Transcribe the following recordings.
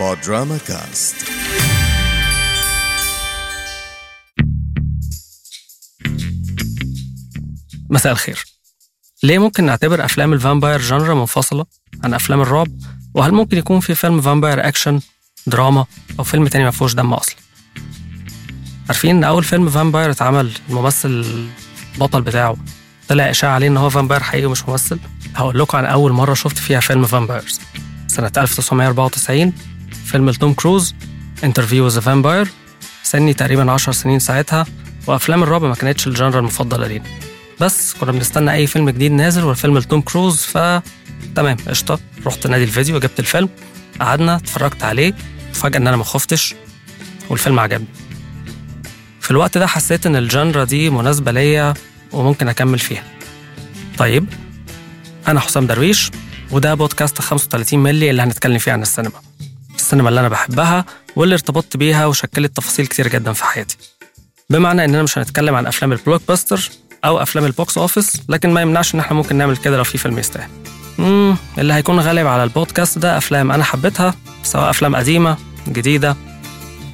بودراما كاست مساء الخير ليه ممكن نعتبر أفلام ال vampire genre منفصلة عن أفلام الرعب؟ وهل ممكن يكون في فيلم vampire أكشن دراما أو فيلم تاني ما فيهوش دم أصلا؟ عارفين إن أول فيلم vampire اتعمل الممثل البطل بتاعه طلع إشاعة عليه إن هو vampire حقيقي ومش ممثل؟ هقول لكم عن أول مرة شفت فيها فيلم vampires سنة 1994 فيلم لتوم كروز Interview the Vampire سني تقريبا 10 سنين ساعتها وأفلام الرعب ما كانتش ال genre المفضلة لينا. بس كنا بنستنى أي فيلم جديد نازل والفيلم لتوم كروز ف تمام قشطة. رحت نادي الفيديو جبت الفيلم قعدنا اتفرجت عليه وفجاه إن أنا ما خفتش والفيلم عجبني. في الوقت ده حسيت إن ال genre دي مناسبة ليا وممكن أكمل فيها. طيب أنا حسام درويش وده بودكاست 35 ملي اللي هنتكلم فيه عن السينما. السينما اللي أنا بحبها واللي ارتبطت بيها وشكلت تفاصيل كتير جدا في حياتي. بمعنى إننا مش هنتكلم عن أفلام ال blockbuster أو أفلام ال box office لكن ما يمنعش إن إحنا ممكن نعمل كده لو في فيلم يستاهل. اللي هيكون غالب على البودكاست ده أفلام أنا حبيتها سواء أفلام قديمة جديدة.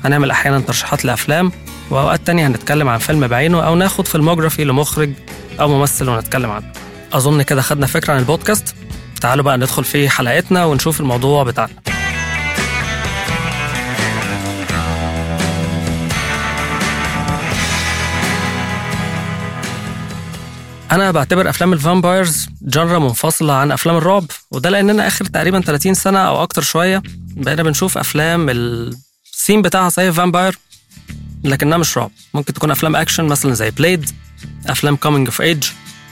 هنعمل أحيانا ترشيحات لأفلام وأوقات تانية هنتكلم عن فيلم بعينه أو ناخد filmography لمخرج أو ممثل ونتكلم عنه. أظن كده خدنا فكرة عن البودكاست. تعالوا بقى ندخل في حلقتنا ونشوف الموضوع بتاعنا. أنا بعتبر أفلام ال vampires genre منفصلة عن أفلام الرعب وده لأننا آخر تقريبا 30 سنة أو أكتر شوية بقينا بنشوف أفلام الثيم بتاعها زي vampire لكنها مش رعب. ممكن تكون أفلام اكشن مثلا زي Blade أفلام coming of age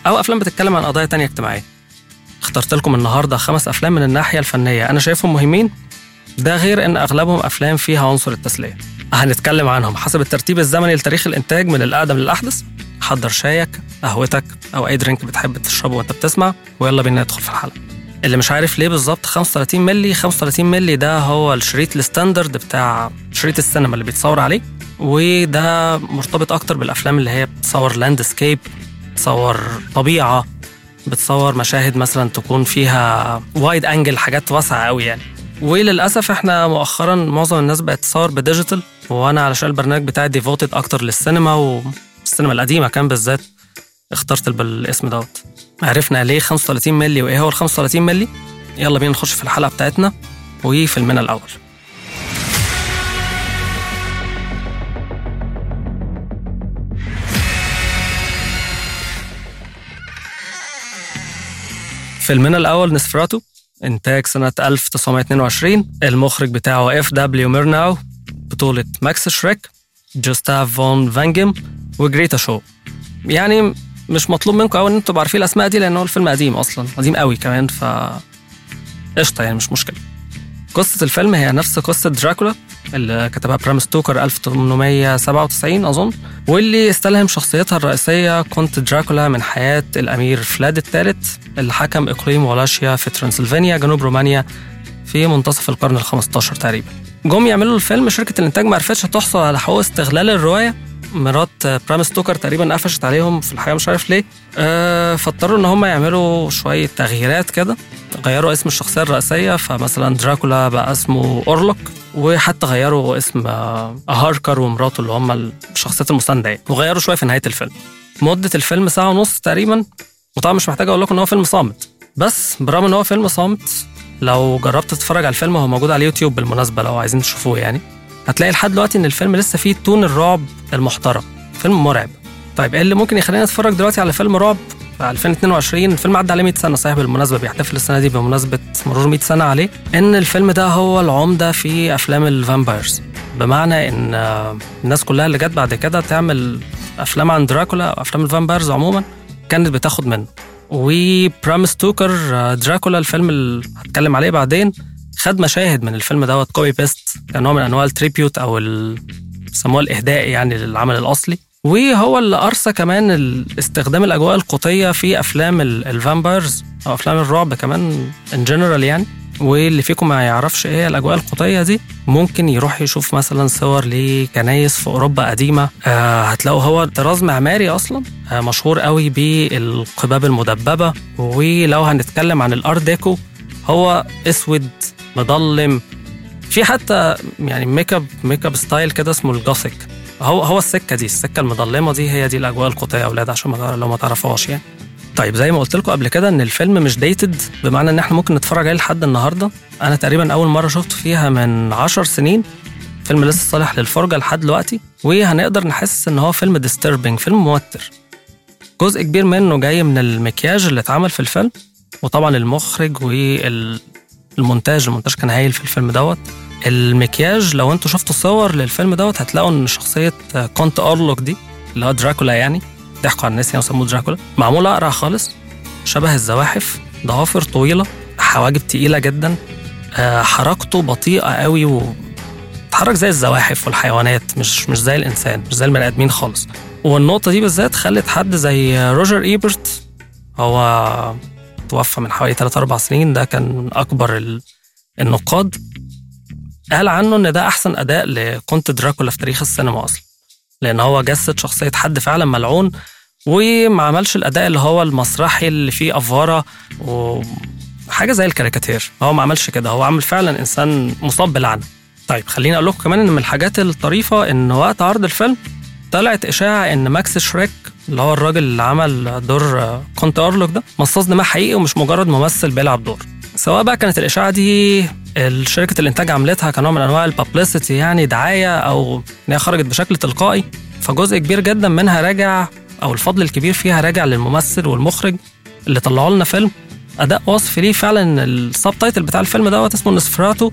أو أفلام بتتكلم عن قضايا تانية اجتماعية. اخترت لكم النهارده خمس أفلام من الناحية الفنية. أنا شايفهم مهمين ده غير إن أغلبهم أفلام فيها عنصر التسلية. هنتكلم عنهم. حسب الترتيب الزمني لتاريخ الإنتاج من الأقدم للأحدث حضر شايك قهوتك أو أي drink بتحب تشربه وأنت بتسمع ويلا بينا ندخل في الحلقة. اللي مش عارف ليه بالظبط 35 مللي 35 مللي ده هو الشريط ال standard بتاع شريط السينما اللي بيتصور عليه وده مرتبط أكتر بالأفلام اللي هي بتصور landscape بتصور طبيعة بتصور مشاهد مثلا تكون فيها wide angle حاجات واسعة قوي يعني. وللأسف إحنا مؤخرا معظم الناس بقت تصور ب digital وأنا علشان البرنامج بتاعي devoted أكتر للسينما والسينما القديمة كمان بالذات اخترت بالاسم دوت. عرفنا ليه 35 مللي وإيه هو ال 35 مللي؟ يلا بينا نخش في الحلقة بتاعتنا وفيلمنا الأول. فيلمنا الأول نوسفيراتو إنتاج سنة 1922 المخرج بتاعه اف دبليو ميرناو بطولة ماكس شريك جوستاف فون فانجنهايم وجريتا شو. يعني مش مطلوب منكم قوي إن أنتوا تبقوا عارفين الأسماء دي لأن هو الفيلم قديم أصلا قديم قوي كمان ف قشطة يعني مش مشكلة. قصة الفيلم هي نفس قصة دراكولا اللي كتبها برام ستوكر 1897 أظن واللي استلهم شخصيتها الرئيسية كونت دراكولا من حياة الأمير فلاد الثالث اللي حكم إقليم ولاشيا في ترانسلفانيا جنوب رومانيا في منتصف القرن ال 15 تقريبا. جم يعملوا الفيلم شركة الإنتاج ما عرفتش تحصل على حقوق استغلال الرواية مرات برام ستوكر تقريبا قفشت عليهم في الحقيقة مش عارف ليه. أه فاضطروا إن هم يعملوا شوية تغييرات كده غيروا اسم الشخصية الرئيسية فمثلا دراكولا بقى اسمه اورلوك وحتى غيروا اسم هاركر ومراته اللي هم الشخصيات المسانده يعني. وغيروا شوية في نهاية الفيلم. مدة الفيلم ساعة ونص تقريبا وطبعا مش محتاج أقول لكم إن هو فيلم صامت. بس برغم إن هو فيلم صامت لو جربت تتفرج على الفيلم هو موجود على اليوتيوب بالمناسبة لو عايزين تشوفوه يعني. هتلاقي لحد دلوقتي إن الفيلم لسه فيه tone الرعب المحترم. فيلم مرعب. طيب إيه اللي ممكن يخلينا نتفرج دلوقتي على فيلم رعب؟ في 2022 الفيلم عدى عليه 100 سنة صحيح بالمناسبة بيحتفل السنة دي بمناسبة مرور 100 سنة عليه. إن الفيلم ده هو العمدة في أفلام ال vampires. بمعنى إن الناس كلها اللي جت بعد كده تعمل أفلام عن دراكولا أو أفلام ال vampires عموما كانت بتاخد منه. وبرام ستوكر دراكولا الفيلم اللي هتكلم عليه بعدين خد مشاهد من الفيلم دوت copy paste كنوع من أنواع ال tribute أو بيسموها الإهداء يعني للعمل الأصلي. وهو اللي أرسى كمان استخدام الأجواء القوطيه في أفلام ال vampires أو أفلام الرعب كمان in general يعني. واللي فيكم ما يعرفش إيه الأجواء القوطيه دي ممكن يروح يشوف مثلا صور لكنايس في أوروبا قديمة. آه هتلاقوا هو طراز معماري أصلا. آه مشهور قوي بالقباب المدببة. ولو هنتكلم عن ال art deco هو أسود مضلم. في حتى يعني make up make up style كده اسمه ال gothic هو هو السكة دي السكة المظلمه دي هي دي الأجواء القوطيه يا أولاد عشان ما لو ما تعرفوهاش يعني. طيب زي ما قلت لكم قبل كده إن الفيلم مش dated بمعنى إن إحنا ممكن نتفرج عليه لحد النهارده. أنا تقريبا أول مرة شفته فيها من عشر سنين. فيلم لسه صالح للفرجة لحد دلوقتي. وهنقدر نحس إن هو فيلم disturbing فيلم موتر. جزء كبير منه جاي من المكياج اللي اتعمل في الفيلم وطبعا المخرج والمونتاج المونتاج كان هايل في الفيلم دوت. المكياج لو أنتوا شفتوا صور للفيلم دوت هتلاقوا إن شخصية كونت أورلوك دي اللي هو دراكولا يعني ضحكوا على الناس يعني وسموه دراكولا معمول أقرع خالص شبه الزواحف ضوافر طويلة حواجب تقيلة جدا آه، حركته بطيئة قوي و بيتحرك زي الزواحف والحيوانات مش مش زي الإنسان مش زي البني آدمين خالص. والنقطة دي بالذات خلت حد زي روجر إيبرت هو توفى من حوالي 3 4 سنين ده كان أكبر النقاد. قال عنه إن ده أحسن أداء لكونت دراكولا في تاريخ السينما أصلا. لأن هو جسد شخصية حد فعلا ملعون وما عملش الأداء اللي هو المسرحي اللي فيه أفورة وحاجة زي الكاريكاتير. هو ما عملش كده هو عمل فعلا إنسان مصاب بلعنه طيب خليني أقول لكم كمان إن من الحاجات الطريفة إن وقت عرض الفيلم طلعت إشاعة إن ماكس شريك اللي هو الراجل اللي عمل دور كونت أرلوك ده مصاص دماء حقيقي ومش مجرد ممثل بيلعب دور. سواء بقى كانت الإشاعة دي شركه الإنتاج عملتها كنوع من أنواع ال publicity يعني دعاية أو إن هي خرجت بشكل تلقائي فجزء كبير جدا منها راجع أو الفضل الكبير فيها راجع للممثل والمخرج اللي طلعوا لنا فيلم. أداء وصف ليه فعلا ال subtitle بتاع الفيلم دوت اسمه نسفراتو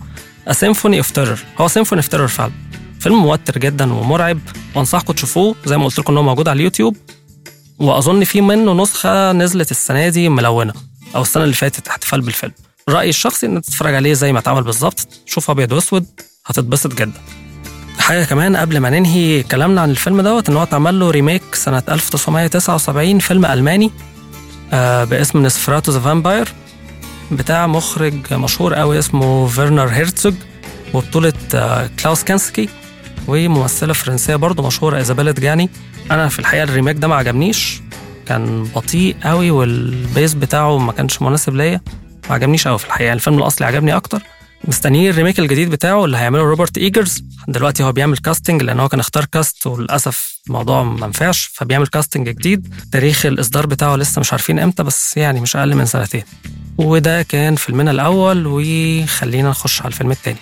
symphony of terror هو symphony of terror فعلا. فيلم موتر جدا ومرعب وأنصحكم تشوفوه زي ما قلت لكم إن هو موجود على اليوتيوب. وأظن في منه نسخة نزلت السنة دي ملونة أو السنة اللي فاتت احتفال بالفيلم. رأيي الشخصي ان تتفرج عليه زي ما اتعمل بالظبط شوف أبيض وأسود هتتبسط جدا. حاجة كمان قبل ما ننهي كلامنا عن الفيلم دوت إن هو اتعمل له remake سنة 1979 فيلم ألماني آه باسم نسفراتو the vampire بتاع مخرج مشهور قوي اسمه فيرنر هيرتزوج وبطولة آه، كلاوس كينسكي. وممثلة فرنسية برضه مشهورة إيزابيل أدجاني أنا في الحقيقة ال remake ده ما عجبنيش. كان بطيء قوي وال pace بتاعه ما كانش مناسب ليا. ما عجبنيش قوي في الحقيقة. الفيلم الأصلي عجبني أكتر. مستنيين ال remake الجديد بتاعه اللي هيعمله روبرت إيجرز. دلوقتي هو بيعمل casting لأن هو كان اختار cast وللأسف الموضوع ما نفعش فبيعمل casting جديد. تاريخ الإصدار بتاعه لسه مش عارفين إمتى بس يعني مش أقل من سنتين. وده كان فيلمنا الأول وخلينا نخش على الفيلم التاني.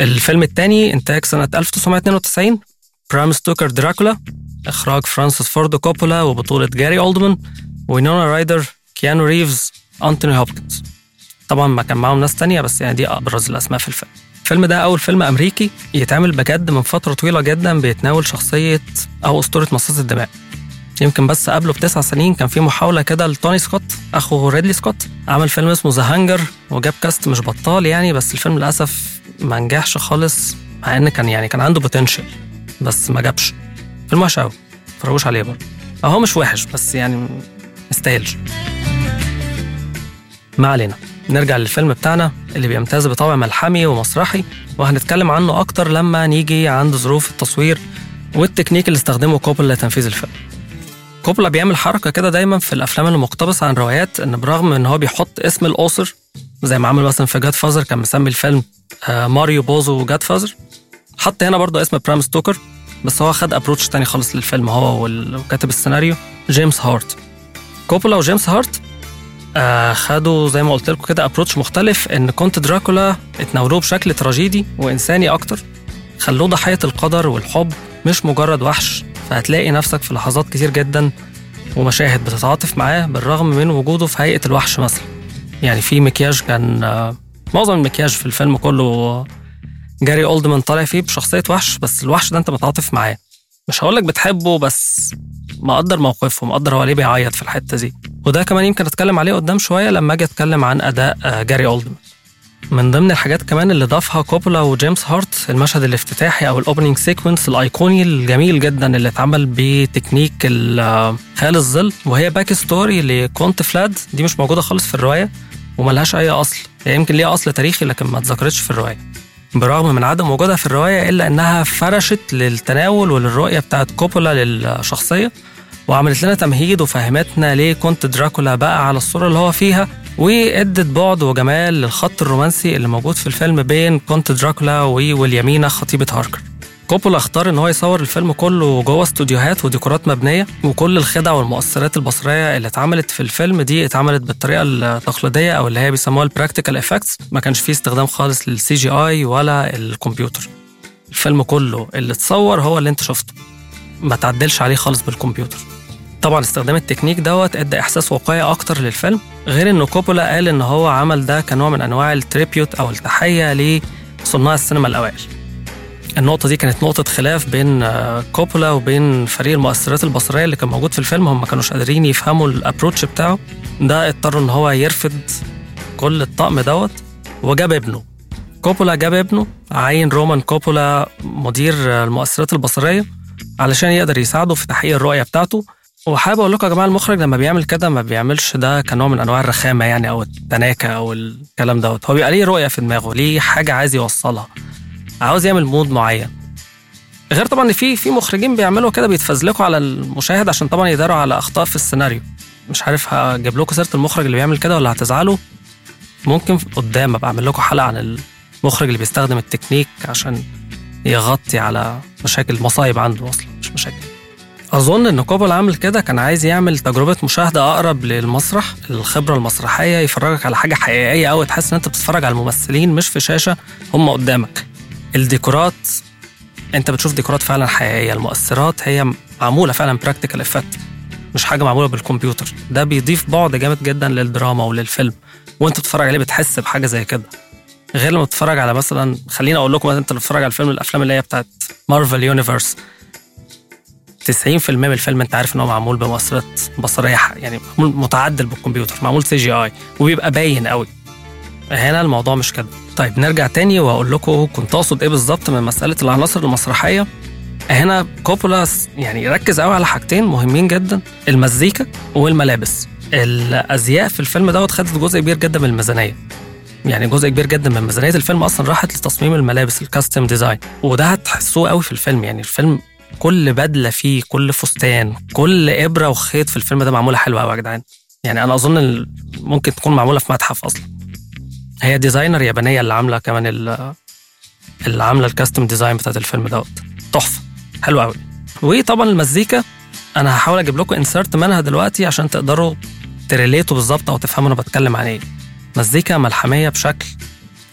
الفيلم التاني إنتاج سنة 1992 برام ستوكر دراكولا إخراج فرانسيس فورد كوبولا وبطولة جاري أولدمان وينونا رايدر كيانو ريفز أنتوني هوبكنز. طبعا ما كان معاهم ناس تانية بس يعني دي أبرز الأسماء في الفيلم. الفيلم ده أول فيلم أمريكي يتعمل بجد من فترة طويلة جدا بيتناول شخصية أو أسطورة مصاص الدماء. يمكن بس قبله بتسع سنين كان في محاولة كده لتوني سكوت أخو ريدلي سكوت عمل فيلم اسمه The Hunger وجاب cast مش بطال يعني بس الفيلم للأسف ما نجحش خالص مع إن كان يعني كان عنده potential بس ما جابش. فيلم وحش قوي متفرجوش عليه برضه. هو مش وحش بس يعني مستاهلش. ما علينا نرجع للفيلم بتاعنا اللي بيمتاز بطابع ملحمي ومسرحي وهنتكلم عنه أكتر لما نيجي عند ظروف التصوير والتكنيك اللي استخدمه كوبولا لتنفيذ الفيلم. كوبولا بيعمل حركة كده دايما في الأفلام المقتبسة عن روايات إن برغم إن هو بيحط اسم ال author زي ما عمل مثلا في Godfather كان مسمي الفيلم آه، ماريو بوزو Godfather حط هنا برضه اسم برام ستوكر بس هو خد approach تاني خالص للفيلم هو وكاتب السيناريو جيمس هارت. كوبولا وجيمس هارت آه خدوا زي ما قلت لكم كده approach مختلف إن كونت دراكولا اتناولوه بشكل تراجيدي وإنساني أكتر خلوه ضحية القدر والحب مش مجرد وحش. فهتلاقي نفسك في لحظات كتير جدا ومشاهد بتتعاطف معاه بالرغم من وجوده في هيئة الوحش مثلا. يعني في مكياج كان آه معظم المكياج في الفيلم كله جاري أولدمان طالع فيه بشخصية وحش بس الوحش ده انت متعاطف معاه. مش هقولك بتحبه بس مقدر موقفه مقدر هو ليه بيعيط في الحتة دي. وده كمان يمكن أتكلم عليه قدام شوية لما أجي أتكلم عن أداء آه، جاري أولدمان. من ضمن الحاجات كمان اللي ضافها كوبولا وجيمس هارت المشهد الافتتاحي أو ال opening sequence الأيقوني الجميل جدا اللي اتعمل بتكنيك خيال الظل وهي back story لكونت فلاد. دي مش موجودة خالص في الرواية وملهاش أي أصل. هي يمكن ليها أصل تاريخي لكن ما اتذكرتش في الرواية. برغم من عدم وجودها في الرواية إلا إنها فرشت للتناول وللرؤية بتاعت كوبولا للشخصية وعملت لنا تمهيد وفهمتنا ليه كونت دراكولا بقى على الصورة اللي هو فيها. وادت بعد وجمال للخط الرومانسي اللي موجود في الفيلم بين كونت دراكولا وويلهلمينا خطيبة هاركر. كوبولا اختار إن هو يصور الفيلم كله جوه استوديوهات وديكورات مبنية وكل الخدع والمؤثرات البصرية اللي اتعملت في الفيلم دي اتعملت بالطريقة التقليدية أو اللي هي بيسموها ال practical effects ما كانش فيه استخدام خالص لل CGI ولا الكمبيوتر. الفيلم كله اللي اتصور هو اللي انت شفته. ما تعدلش عليه خالص بالكمبيوتر. طبعا استخدام التكنيك دوت أدى إحساس واقعي أكتر للفيلم غير انه كوبولا قال إن هو عمل ده كنوع من أنواع ال tribute أو التحية لصناع السينما الأوائل. النقطة دي كانت نقطة خلاف بين كوبولا وبين فريق المؤثرات البصرية اللي كان موجود في الفيلم هم ما كانوش قادرين يفهموا ال approach بتاعه. ده اضطر إن هو يرفض كل الطقم دوت وجاب ابنه. كوبولا جاب ابنه عين رومان كوبولا مدير المؤثرات البصرية علشان يقدر يساعده في تحقيق الرؤية بتاعته. وحابب أقول لكم يا جماعة المخرج لما بيعمل كده ما بيعملش ده كنوع من أنواع الرخامة يعني أو التناكه أو الكلام دوت. هو بيبقى ليه رؤية في دماغه ليه حاجة عايز يوصلها عاوز يعمل mood معين. غير طبعا إن في في مخرجين بيعملوا كده بيتفذلكوا على المشاهد عشان طبعا يداروا على أخطاء في السيناريو. مش عارف هجيب لكم سيرة المخرج اللي بيعمل كده ولا هتزعلوا؟ ممكن قدام أبقى أعمل لكم حلقة عن المخرج اللي بيستخدم التكنيك عشان يغطي على مشاكل مصايب عنده أصلا مش مشاكل. أظن إن كوبولا عمل كده كان عايز يعمل تجربة مشاهدة أقرب للمسرح الخبرة المسرحية يفرجك على حاجة حقيقية قوي تحس إن أنت بتتفرج على الممثلين مش في شاشة هم قدامك. الديكورات أنت بتشوف ديكورات فعلا حقيقية المؤثرات هي معمولة فعلا practical effect مش حاجة معمولة بالكمبيوتر. ده بيضيف بعد جامد جدا للدراما وللفيلم وأنت بتتفرج عليه بتحس بحاجة زي كده. غير لما تتفرج على مثلا خليني أقول لكم أنت بتتفرج على الفيلم الأفلام اللي هي بتاعت Marvel Universe 90% من الفيلم انت عارف ان هو معمول بمؤثرات بصريه يعني معمول متعدل بالكمبيوتر معمول CGI وبيبقى باين قوي. هنا الموضوع مش كده. طيب نرجع تاني وأقول لكم كنت اقصد إيه بالظبط من مسألة العناصر المسرحية. هنا كوبولا يعني ركز قوي على حاجتين مهمين جدا المزيكا والملابس. الأزياء في الفيلم دوت خدت جزء كبير جدا من الميزانية. يعني جزء كبير جدا من ميزانية الفيلم أصلا راحت لتصميم الملابس ال costume design وده هتحسوه قوي في الفيلم يعني الفيلم كل بدلة فيه كل فستان كل إبرة وخيط في الفيلم ده معمولة حلوة قوي يا جدعان. يعني أنا أظن ممكن تكون معمولة في متحف أصلا. هي designer يابانية اللي عاملة كمان اللي عاملة ال costume design بتاعت الفيلم دوت. تحفة. حلو قوي وطبعا المزيكا أنا هحاول أجيب لكم insert منها دلوقتي عشان تقدروا ت relate وا بالظبط أو تفهموا أنا بتكلم عن إيه. مزيكا ملحمية بشكل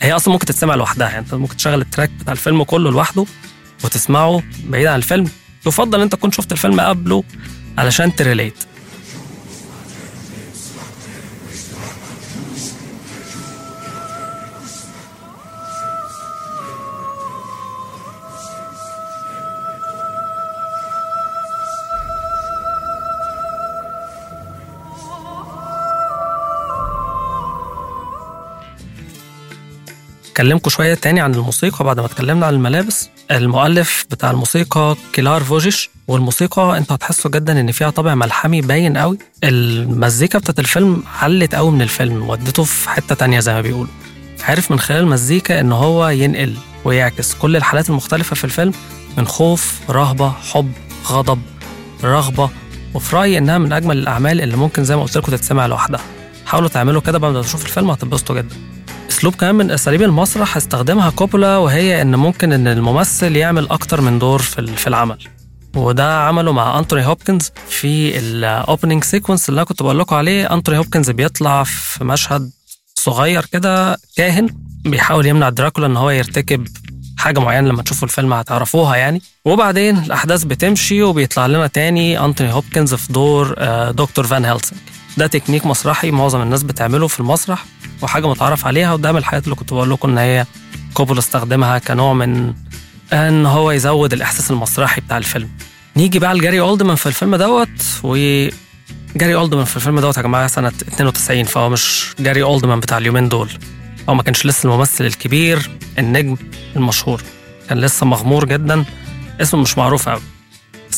هي أصلا ممكن تتسمع لوحدها يعني أنت ممكن تشغل ال track بتاع الفيلم كله لوحده وتسمعه بعيد عن الفيلم. يفضل أنت تكون شفت الفيلم قبله علشان تريليت. اكلمكم شوية تاني عن الموسيقى بعد ما اتكلمنا عن الملابس. المؤلف بتاع الموسيقى كيلار فوجيش والموسيقى انت هتحسوا جدا إن فيها طابع ملحمي باين قوي. المزيكا بتاعت الفيلم علت قوي من الفيلم ودته في حتة تانية زي ما بيقولوا. عرف من خلال المزيكا إن هو ينقل ويعكس كل الحالات المختلفة في الفيلم من خوف رهبة حب غضب رغبة وفي رأيي إنها من أجمل الأعمال اللي ممكن زي ما قلت لكم تتسمع لوحدها. حاولوا تعملوا كده بعد ما تشوفوا الفيلم هتتبسطوا جدا. أسلوب كمان من أساليب المسرح استخدمها كوبولا وهي إن ممكن إن الممثل يعمل أكتر من دور في العمل. وده عمله مع أنتوني هوبكنز في ال opening sequence اللي أنا كنت بقول لكم عليه. أنتوني هوبكنز بيطلع في مشهد صغير كده كاهن بيحاول يمنع دراكولا إن هو يرتكب حاجة معينة لما تشوفوا الفيلم هتعرفوها يعني. وبعدين الأحداث بتمشي وبيطلع لنا تاني أنتوني هوبكنز في دور دكتور فان هيلسنج ده تكنيك مسرحي معظم الناس بتعمله في المسرح وحاجة متعارف عليها وده من الحاجات اللي كنت بقول لكم إن هي كوبولا استخدمها كنوع من إن هو يزود الإحساس المسرحي بتاع الفيلم. نيجي بقى لجاري أولدمان في الفيلم دوت و جاري أولدمان في الفيلم دوت يا جماعة سنة 92 فهو مش جاري أولدمان بتاع اليومين دول. هو ما كانش لسه الممثل الكبير النجم المشهور. كان لسه مغمور جدا. اسمه مش معروف قوي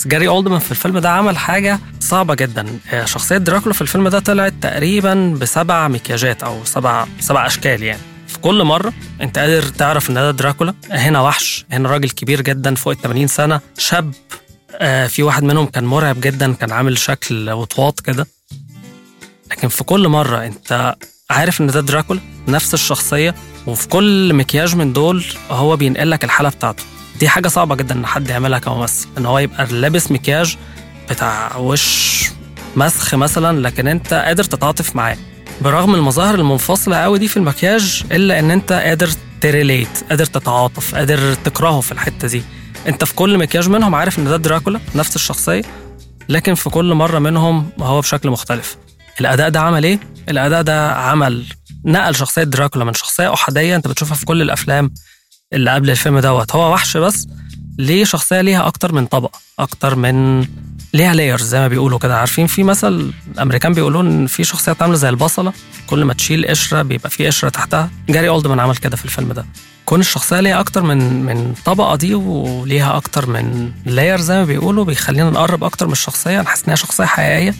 جاري أولدمان في الفيلم ده عمل حاجة صعبة جدا. شخصية دراكولا في الفيلم ده طلعت تقريبا بسبع مكياجات أو سبع سبع أشكال يعني. في كل مرة أنت قادر تعرف إن ده دراكولا. هنا وحش هنا راجل كبير جدا فوق ال 80 سنة شاب آه في واحد منهم كان مرعب جدا كان عامل شكل وطواط كده. لكن في كل مرة أنت عارف إن ده دراكولا نفس الشخصية وفي كل مكياج من دول هو بينقل لك الحالة بتاعته. دي حاجة صعبة جدا إن حد يعملها كممثل إن هو يبقى لابس مكياج بتاع وش مسخ مثلا لكن أنت قادر تتعاطف معاه. برغم المظاهر المنفصلة قوي دي في المكياج إلا إن أنت قادر تريليت قادر تتعاطف قادر تكرهه في الحتة دي. أنت في كل مكياج منهم عارف إن ده دراكولا نفس الشخصية لكن في كل مرة منهم هو بشكل مختلف. الأداء ده عمل إيه؟ الأداء ده عمل نقل شخصية دراكولا من شخصية أحادية أنت بتشوفها في كل الأفلام. اللي قبل الفيلم دوت. هو وحش بس ليه شخصية ليها أكتر من طبقة أكتر من ليها layers زي ما بيقولوا كده. عارفين في مثل الأمريكان بيقولوا إن في شخصيات عاملة زي البصلة كل ما تشيل قشرة بيبقى في قشرة تحتها. جاري أولدمان عمل كده في الفيلم ده. كون الشخصية ليها أكتر من من طبقة دي وليها أكتر من layer زي ما بيقولوا بيخلينا نقرب أكتر من الشخصية. نحس إن هي شخصية حقيقية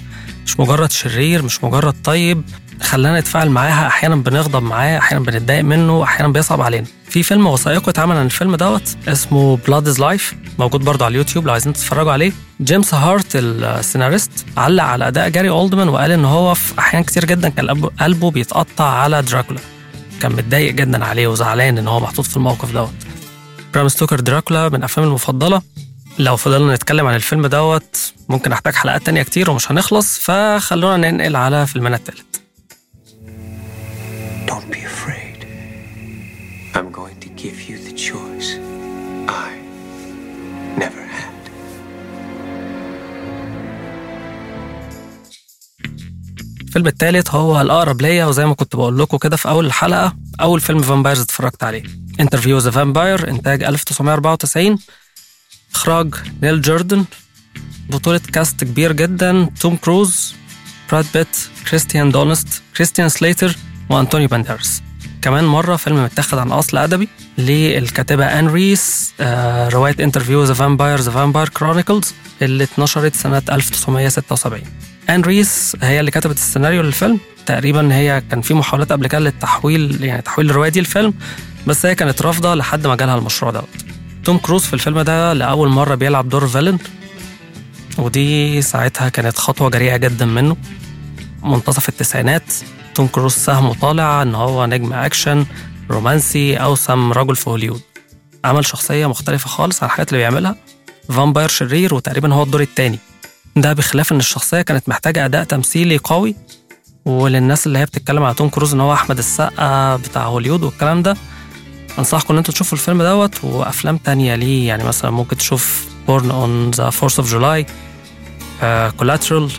مش مجرد شرير مش مجرد طيب. خلانا نتفاعل معاها أحيانا بنغضب معاه أحيانا بنتضايق منه أحيانا بيصعب علينا. في فيلم وثائقي اتعمل عن الفيلم دوت اسمه Blood Is Life موجود برضه على اليوتيوب لو عايزين تتفرجوا عليه. جيمس هارت السيناريست علق على أداء جاري أولدمان وقال إن هو في أحيان كتير جدا كان قلبه بيتقطع على دراكولا. كان متضايق جدا عليه وزعلان إن هو محطوط في الموقف دوت. Bram Stoker's Dracula من أفلامي المفضلة. لو فضلنا نتكلم عن الفيلم دوت ممكن أحتاج حلقات تانية كتير ومش هنخلص فخلونا ننقل على فيلمنا التالت. Don't be afraid. I'm going to give you the choice I never had. الفيلم التالت هو الأقرب ليا وزي ما كنت بقول لكم كده في أول الحلقة أول فيلم vampires اتفرجت عليه Interview with the Vampire إنتاج 1994 إخراج نيل جوردن بطولة كاست كبير جدا توم كروز براد بيت كريستين دانست كريستيان سليتر وأنطونيو بانديراس كمان مرة فيلم متاخد عن أصل أدبي للكاتبة آن رايس آه رواية Interview with the Vampire The Vampire Chronicles اللي اتنشرت سنة 1976 آن رايس هي اللي كتبت السيناريو للفيلم. تقريبا هي كان في محاولات قبل كده للتحويل يعني تحويل الرواية دي لفيلم بس هي كانت رافضة لحد ما جالها المشروع دوت. توم كروز في الفيلم ده لأول مرة بيلعب دور villain ودي ساعتها كانت خطوة جريئة جدا منه. منتصف التسعينات. توم كروز سهمه طالع إن هو نجم أكشن رومانسي اوسم رجل في هوليوود عمل شخصية مختلفة خالص عن الحاجات اللي بيعملها. vampire شرير وتقريبا هو الدور التاني. ده بخلاف إن الشخصية كانت محتاجة أداء تمثيلي قوي وللناس اللي هي بتتكلم على توم كروز إن هو أحمد السقا بتاع هوليوود والكلام ده. أنصحكم إن أنتوا تشوفوا الفيلم دوت وأفلام تانية ليه. يعني مثلا ممكن تشوف Born on the Fourth of July Collateral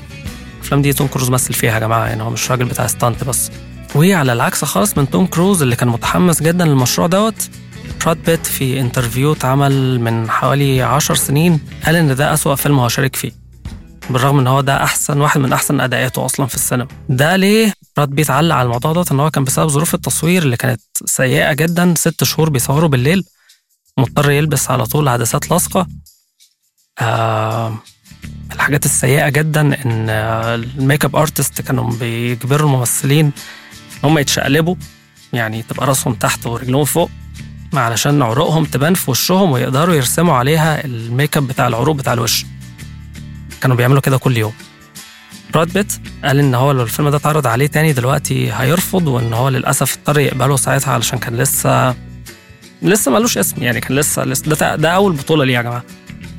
الأفلام دي توم كروز مثل فيها يا جماعة يعني هو مش راجل بتاع stunt بس. وعلى العكس خالص من توم كروز اللي كان متحمس جدا للمشروع دوت. براد بيت في interview اتعمل من حوالي عشر سنين قال إن ده أسوأ فيلم هو شارك فيه. بالرغم إن هو ده أحسن واحد من أحسن أداءاته أصلا في السينما. ده ليه براد بيت علق على الموضوع ده إن هو كان بسبب ظروف التصوير اللي كانت سيئة جدا ست شهور بيصوروا بالليل مضطر يلبس على طول عدسات لاصقة. آه الحاجات السيئة جدا إن ال make-up artist كانوا بيجبروا الممثلين إن هم يتشقلبوا يعني تبقى راسهم تحت ورجلهم فوق علشان عروقهم تبان في وشهم ويقدروا يرسموا عليها الميك أب بتاع العروق بتاع الوش. كانوا بيعملوا كده كل يوم. براد بيت قال إن هو لو الفيلم ده اتعرض عليه تاني دلوقتي هيرفض وإن هو للأسف اضطر يقبله ساعتها علشان كان لسه لسه مالوش اسم يعني كان لسه, لسه ده, ده أول بطولة ليه يا جماعة؟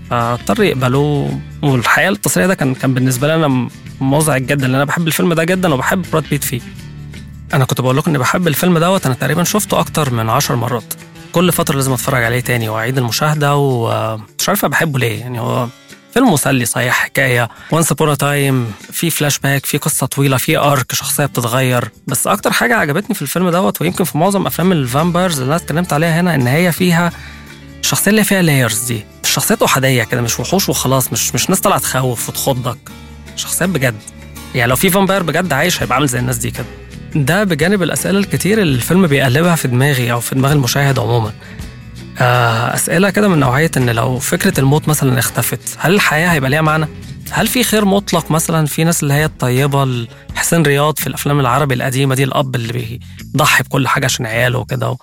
فاضطر يقبلوه والحقيقة التصريح ده كان كان بالنسبة لي أنا مزعج جدا لأن أنا بحب الفيلم ده جدا وبحب براد بيت فيه. أنا كنت بقول لكم إني بحب الفيلم دوت أنا تقريبا شفته أكتر من عشر مرات. كل فترة لازم أتفرج عليه تاني وأعيد المشاهدة ومش عارف بحبه ليه يعني هو فيلم مسلي صحيح حكاية. once upon a time في فلاش باك في قصة طويلة في arc شخصية بتتغير. بس أكتر حاجة عجبتني في الفيلم دوت ويمكن في معظم أفلام ال vampires اللي أنا اتكلمت عليها هنا إن هي فيها الشخصيه اللي فيها layers دي. شخصيات احاديه كده مش وحوش وخلاص مش مش ناس طالعه تخوف وتخضك. شخصيات بجد. يعني لو في vampire بجد عايش هيبقى عامل زي الناس دي كده. ده بجانب الأسئلة الكتير اللي الفيلم بيقلبها في دماغي أو في دماغ المشاهد عموما. أسئلة كده من نوعية إن لو فكرة الموت مثلا اختفت هل الحياة هيبقى ليها معنى؟ هل في خير مطلق مثلا؟ في ناس اللي هي الطيبة حسين رياض في الأفلام العربي القديمة دي الأب اللي بيضحي بكل حاجة عشان عياله وكده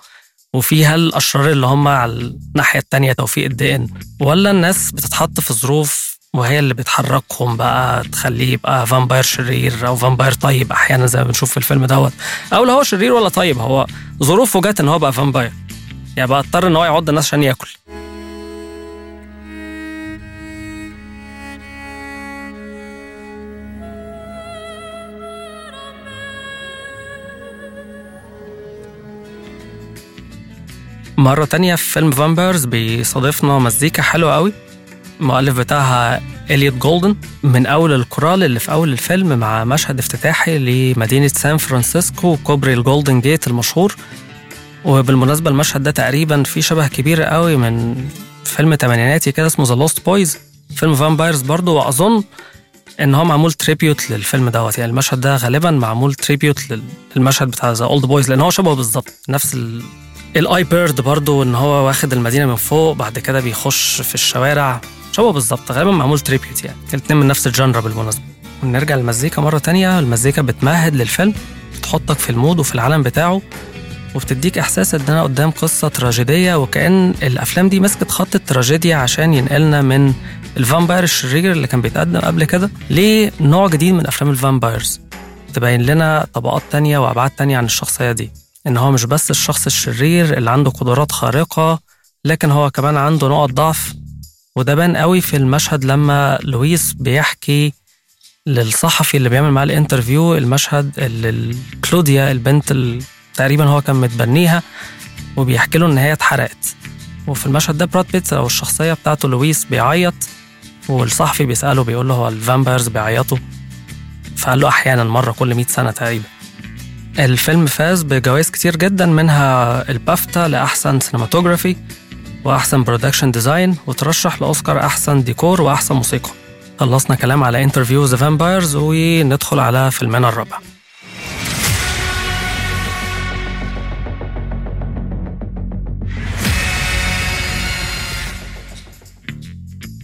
وفي هل الاشرار اللي هم على الناحية التانية توفيق الدقن ولا الناس بتتحط في ظروف وهي اللي بتحركهم بقى تخليه يبقى vampire شرير أو vampire طيب أحيانا زي ما بنشوف في الفيلم دوت؟ أو لا هو شرير ولا طيب هو ظروفه جت إن هو بقى vampire يعني بقى اضطر إن هو يعض الناس عشان ياكل. مرة تانية في فيلم vampires بيصادفنا مزيكا حلوة قوي. المؤلف بتاعها إليوت جولدنثال من أول الكورال اللي في أول الفيلم مع مشهد افتتاحي لمدينة سان فرانسيسكو كوبري الجولدن جيت المشهور. وبالمناسبة المشهد ده تقريبا فيه شبه كبير قوي من فيلم تمانيناتي كده اسمه The Lost Boys فيلم vampires برضه وأظن إن هو معمول tribute للفيلم دوت. يعني المشهد ده غالبا معمول tribute للمشهد بتاع The Lost Boys لأن هو شبهه بالظبط نفس. ال eye bird برضه ان هو واخد المدينة من فوق بعد كده بيخش في الشوارع. شبهه بالظبط غالبا معمول tribute يعني. الاثنين من نفس ال genre بالمناسبة. ونرجع للمزيكا مرة تانية. المزيكا بتمهد للفيلم بتحطك في ال mood وفي العالم بتاعه وبتديك إحساس إن أنا قدام قصة تراجيدية وكأن الأفلام دي مسكت خط التراجيديا عشان ينقلنا من ال vampire الشرير اللي كان بيتقدم قبل كده لنوع جديد من أفلام ال vampires تبين لنا طبقات تانية وأبعاد تانية عن الشخصية دي. إن هو مش بس الشخص الشرير اللي عنده قدرات خارقة لكن هو كمان عنده نقط ضعف. وده بان قوي في المشهد لما لويس بيحكي للصحفي اللي بيعمل معاه ال interview المشهد اللي كلوديا البنت اللي تقريبا هو كان متبنيها وبيحكي له إن هي اتحرقت. وفي المشهد ده براد بيت أو الشخصية بتاعته لويس بيعيط والصحفي بيسأله بيقول له هو ال vampires بيعيطوا؟ فقال له أحيانا مرة كل 100 سنة تقريبا. الفيلم فاز بجوائز كتير جدا منها البافتا لأحسن cinematography وأحسن production design وترشح لأوسكار أحسن ديكور وأحسن موسيقى. خلصنا كلام على Interview the Vampires وندخل على فيلمنا الرابع.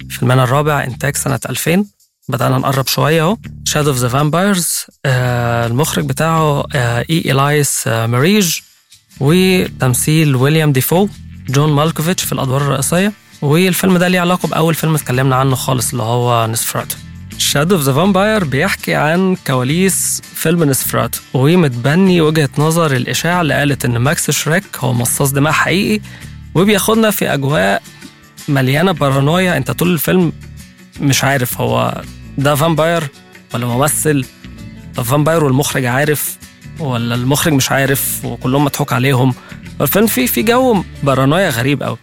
فيلمنا الرابع إنتاج سنة 2000 بدأنا نقرب شوية أهو. Shadow of the Vampires المخرج بتاعه إي إلايس ميريج وتمثيل ويليام دافو جون مالكوفيتش في الأدوار الرئيسية. والفيلم ده ليه علاقة بأول فيلم اتكلمنا عنه خالص اللي هو نسفراتو Shadow of the Vampire بيحكي عن كواليس فيلم نسفراتو ومتبني وجهة نظر الإشاعة اللي قالت إن ماكس شريك هو مصاص دماء حقيقي وبياخدنا في أجواء مليانة بارانويا أنت طول الفيلم مش عارف هو ده vampire ولا ممثل؟ طب vampire والمخرج عارف ولا المخرج مش عارف وكلهم مضحوك عليهم؟ الفيلم فيه في جو بارانويا غريب قوي.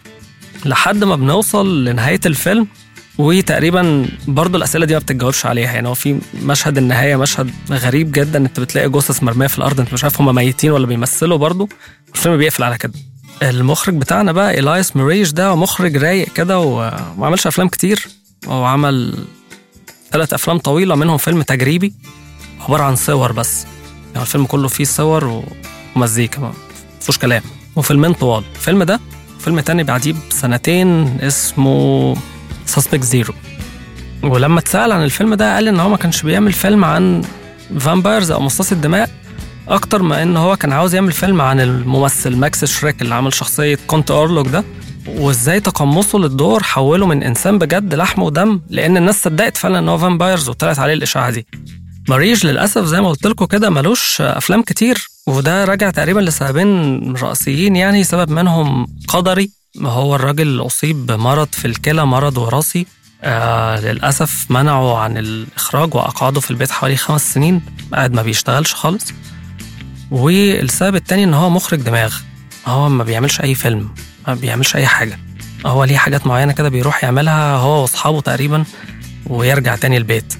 لحد ما بنوصل لنهاية الفيلم وتقريبا برضه الأسئلة دي ما بتتجاوبش عليها. يعني هو في مشهد النهاية مشهد غريب جدا إنت بتلاقي جثث مرمية في الأرض إنت مش عارف هم ميتين ولا بيمثلوا برضه الفيلم بيقفل على كده. المخرج بتاعنا بقى إلايس ميريج ده مخرج رايق كده وما عملش أفلام كتير. هو عمل ثلاث أفلام طويلة منهم فيلم تجريبي عبارة عن صور بس. يعني الفيلم كله فيه صور ومزيكا ما فيهوش كلام. وفيلمين طوال. الفيلم ده فيلم تاني بعديه بسنتين اسمه Suspect Zero ولما اتسأل عن الفيلم ده قال إن هو ما كانش بيعمل فيلم عن vampires أو مصاص الدماء أكتر ما إن هو كان عاوز يعمل فيلم عن الممثل ماكس شريك اللي عمل شخصية Count أورلوك ده. وازاي تقمصه للدور حوله من انسان بجد لحم ودم؟ لأن الناس صدقت فعلا ان هو vampires وطلعت عليه الإشاعة دي. ميريج للأسف زي ما قلت لكم كده ملوش أفلام كتير وده راجع تقريبا لسببين رئيسيين يعني سبب منهم قدري هو الراجل أصيب بمرض في الكلى مرض وراثي آه للأسف منعه عن الإخراج وأقعده في البيت حوالي خمس سنين قاعد ما بيشتغلش خالص. والسبب التاني إن هو مخرج دماغ هو ما بيعملش أي فيلم. ما بيعملش أي حاجة. هو ليه حاجات معينة كده بيروح يعملها هو وأصحابه تقريبا ويرجع تاني البيت.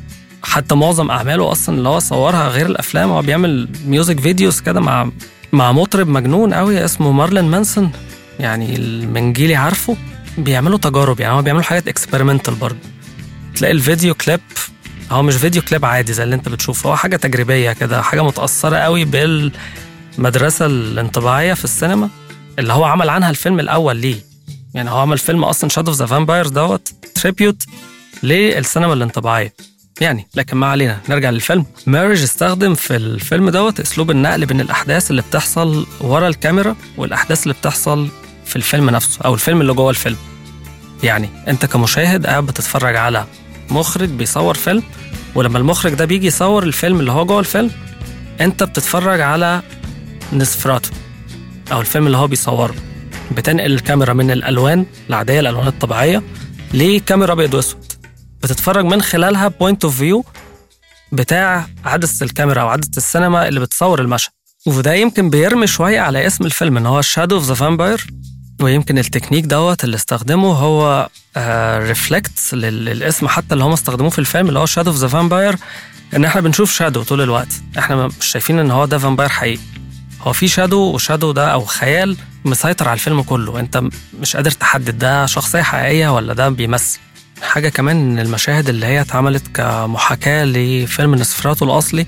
حتى معظم أعماله أصلا اللي هو صورها غير الأفلام هو بيعمل music videos كده مع مع مطرب مجنون قوي اسمه مارلين مانسون. يعني من جيلي عارفه؟ بيعملوا تجارب يعني هو بيعملوا حاجات experimental برضه. تلاقي الفيديو كليب هو مش فيديو كليب عادي زي اللي انت بتشوفه هو حاجة تجريبية كده حاجة متأثرة قوي بالمدرسة الانطباعية في السينما. اللي هو عمل عنها الفيلم الأول ليه؟ يعني هو عمل فيلم أصلا Shadow of the Vampires دوت tribute للسينما الانطباعية. يعني لكن ما علينا نرجع للفيلم. مارج استخدم في الفيلم دوت أسلوب النقل بين الأحداث اللي بتحصل ورا الكاميرا والأحداث اللي بتحصل في الفيلم نفسه أو الفيلم اللي جوه الفيلم. يعني أنت كمشاهد قاعد بتتفرج على مخرج بيصور فيلم ولما المخرج ده بيجي يصور الفيلم اللي هو جوه الفيلم أنت بتتفرج على نسفراتو أو الفيلم اللي هو بيصوره. بتنقل الكاميرا من الألوان العادية الألوان الطبيعية لكاميرا أبيض وأسود. بتتفرج من خلالها point of view بتاع عدسة الكاميرا أو عدسة السينما اللي بتصور المشهد. وده يمكن بيرمي شوية على اسم الفيلم إن هو Shadow of the Vampire ويمكن التكنيك دوت اللي استخدمه هو reflect للاسم حتى اللي هم استخدموه في الفيلم اللي هو Shadow of the Vampire إن إحنا بنشوف shadow طول الوقت. إحنا مش شايفين إن هو ده vampire حقيقي. هو في shadow و shadow ده أو خيال مسيطر على الفيلم كله. أنت مش قادر تحدد ده شخصية حقيقية ولا ده بيمثل. حاجة كمان إن المشاهد اللي هي اتعملت كمحاكاة لفيلم نسفراتو الأصلي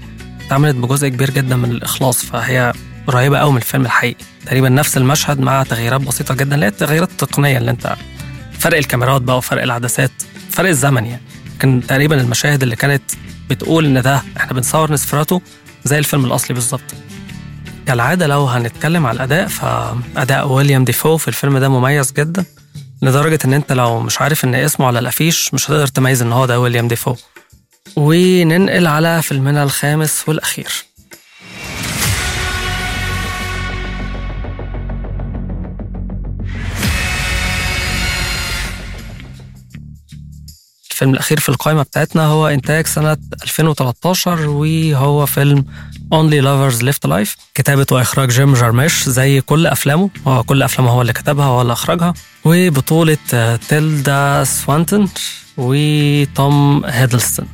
اتعملت بجزء كبير جدا من الإخلاص فهي قريبة قوي من الفيلم الحقيقي. تقريبا نفس المشهد مع تغييرات بسيطة جدا اللي هي التغييرات التقنية اللي أنت فرق الكاميرات بقى وفرق العدسات فرق الزمن يعني. كان تقريبا المشاهد اللي كانت بتقول إن ده إحنا بنصور نسفراتو زي الفيلم الأصلي بالظبط. كالعادة لو هنتكلم على الأداء فأداء ويليام ديفو في الفيلم ده مميز جدا لدرجة إن أنت لو مش عارف إن اسمه على الأفيش مش هتقدر تميز إن هو ده ويليام ديفو. وننقل على فيلمنا الخامس والأخير. الفيلم الأخير في القائمة بتاعتنا هو إنتاج سنة 2013 وهو فيلم Only Lovers Left Alive كتابة وإخراج جيم جارميش زي كل أفلامه. هو كل أفلامه هو اللي كتبها هو اللي أخرجها. وبطولة تيلدا سوينتون وتوم هيدلستون.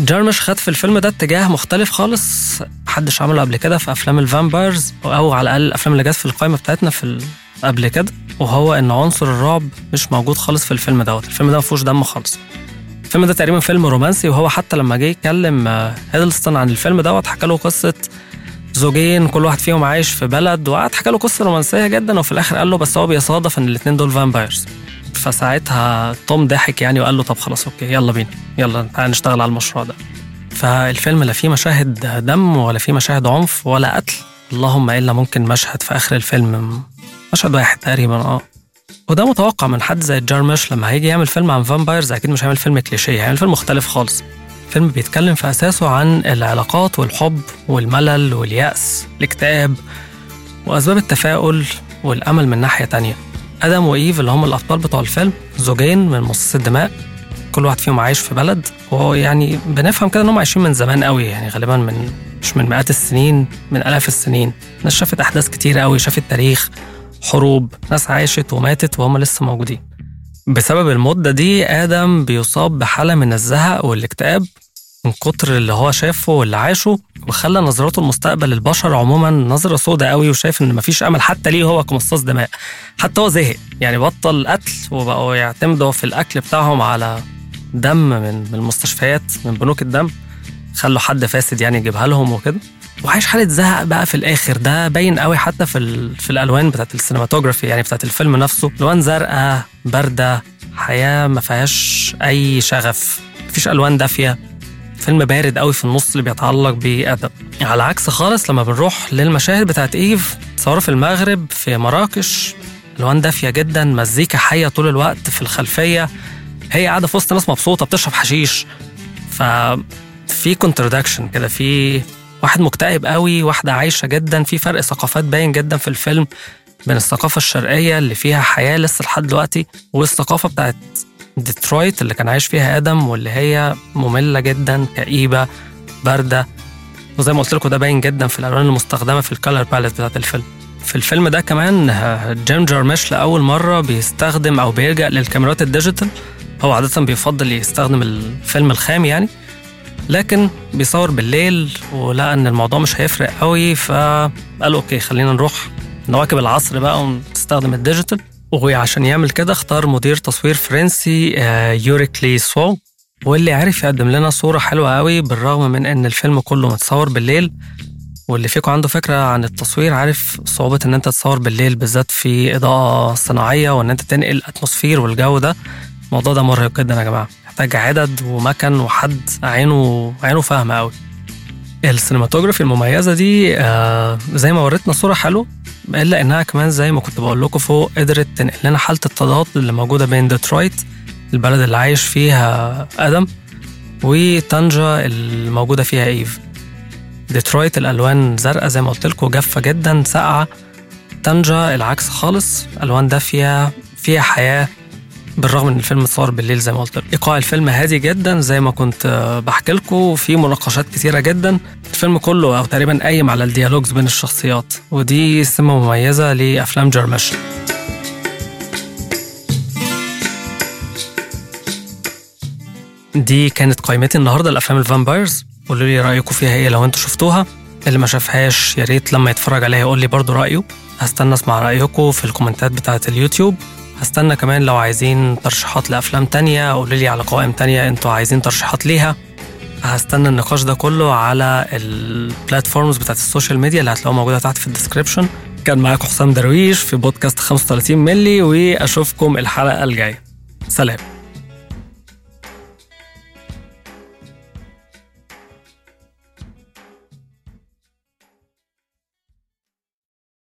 جارمش خد في الفيلم ده اتجاه مختلف خالص. محدش عمله قبل كده في أفلام ال vampires أو على الأقل الأفلام اللي جت في القائمه بتاعتنا في قبل كده. وهو إن عنصر الرعب مش موجود خالص في الفيلم دوت. الفيلم ده ما فيهوش دم خالص. الفيلم ده تقريبا فيلم رومانسي وهو حتى لما جه يتكلم هيدلستون عن الفيلم دوت حكى له قصة زوجين كل واحد فيهم عايش في بلد وقعد حكى له قصة رومانسية جدا وفي الآخر قال له بس هو بيصادف إن الاثنين دول vampires فساعتها توم ضحك يعني وقال له طب خلاص okay يلا بينا يلا تعالى نشتغل على المشروع ده. فالفيلم لا فيه مشاهد دم ولا فيه مشاهد عنف ولا قتل اللهم إلا ممكن مشهد في آخر الفيلم مشهد واحد تقريبا آه. وده متوقع من حد زي جارمش لما هيجي يعمل فيلم عن vampires أكيد مش هيعمل فيلم كليشيه هيعمل فيلم مختلف خالص. فيلم بيتكلم في أساسه عن العلاقات والحب والملل واليأس الاكتئاب وأسباب التفاؤل والأمل من ناحية تانية. آدم وإيف اللي هم الأبطال بتوع الفيلم زوجين من مصاصي الدماء كل واحد فيهم عايش في بلد. ويعني بنفهم كده إن هم عايشين من زمان قوي يعني غالبا من مش من مئات السنين من آلاف السنين. ناس شافت أحداث كتير قوي شافت تاريخ. حروب ناس عاشت وماتت وهم لسه موجودين. بسبب المدة دي آدم بيصاب بحالة من الزهق والاكتئاب من كتر اللي هو شافه واللي عاشه وخلى نظرته لمستقبل البشر عموما نظرة سودة قوي وشايف إن مفيش أمل حتى ليه هو كمصاص دماء. حتى هو زهق يعني بطل قتل وبقوا يعتمدوا في الأكل بتاعهم على دم من المستشفيات من بنوك الدم. خلوا حد فاسد يعني يجيبها لهم وكده. وعايش حالة زهق بقى في الآخر. ده باين قوي حتى في. في الألوان بتاعت السينماتوجرافي يعني بتاعت الفيلم نفسه. ألوان زرقاء باردة حياة ما فيهاش أي شغف. مفيش ألوان دافية. فيلم بارد قوي في النص اللي بيتعلق بآدم على عكس خالص لما بنروح للمشاهد بتاعت إيف تصور في المغرب في مراكش. ألوان دافية جدا مزيكا حية طول الوقت في الخلفية. هي قاعدة في وسط ناس مبسوطة بتشرب حشيش. ففي contradiction كده في واحد مكتئب قوي واحدة عايشة جدا. في فرق ثقافات باين جدا في الفيلم بين الثقافة الشرقية اللي فيها حياة لسه لحد دلوقتي والثقافة بتاعت ديترويت اللي كان عايش فيها آدم واللي هي مملة جدا كئيبة باردة. وزي ما قلت لكم ده باين جدا في الألوان المستخدمة في ال color palette بتاعت الفيلم. في الفيلم ده كمان جيم جارميش لأول مرة بيستخدم أو بيلجأ للكاميرات ال digital. هو عادة بيفضل يستخدم الفيلم الخام يعني. لكن بيصور بالليل ولقى إن الموضوع مش هيفرق قوي فقال okay خلينا نروح نواكب العصر بقى ونستخدم ال digital. وعشان يعمل كده اختار مدير تصوير فرنسي يوريك لو سو واللي عرف يقدم لنا صورة حلوة قوي بالرغم من إن الفيلم كله متصور بالليل. واللي فيكم عنده فكرة عن التصوير عارف صعوبة إن أنت تصور بالليل بالذات في إضاءة صناعية وإن أنت تنقل ال atmosphere والجو ده. الموضوع ده مرهق جدا يا جماعة. محتاج عدد ومكن وحد عينه عينه فاهمة قوي ال cinematography المميزة دي آه زي ما وريتنا صورة حلوة إلا إنها كمان زي ما كنت بقول لكم فوق قدرت تنقل لنا حالة التضاد اللي موجودة بين ديترويت البلد اللي عايش فيها آدم وطنجة الموجودة فيها إيف. ديترويت الألوان زرقاء زي ما قلت لكم جافة جدا ساقعة. طنجة العكس خالص ألوان دافية فيها حياة. بالرغم إن الفيلم اتصور بالليل زي ما قلت إيقاع الفيلم هادي جدا زي ما كنت آه، بحكي لكم. في مناقشات كتيره جدا. الفيلم كله أو تقريبا قايم على ال dialogues بين الشخصيات. ودي سمة مميزة لأفلام جرمش دي كانت قائمتي النهارده لأفلام ال vampires. قولوا لي رأيكم فيها إيه لو أنتوا شفتوها. اللي ما شافهاش يا ريت لما يتفرج عليها يقول لي برضه رأيه. هستنى أسمع رأيكم في الكومنتات بتاعة اليوتيوب. هستنى كمان لو عايزين ترشيحات لأفلام تانية قولوا لي على قوائم تانية أنتوا عايزين ترشيحات ليها. هستنى النقاش ده كله على ال platforms بتاعت ال social media اللي هتلاقوها موجودة تحت في ال description كان معاكم حسام درويش في بودكاست 35 ملي وأشوفكم الحلقة الجاية. سلام.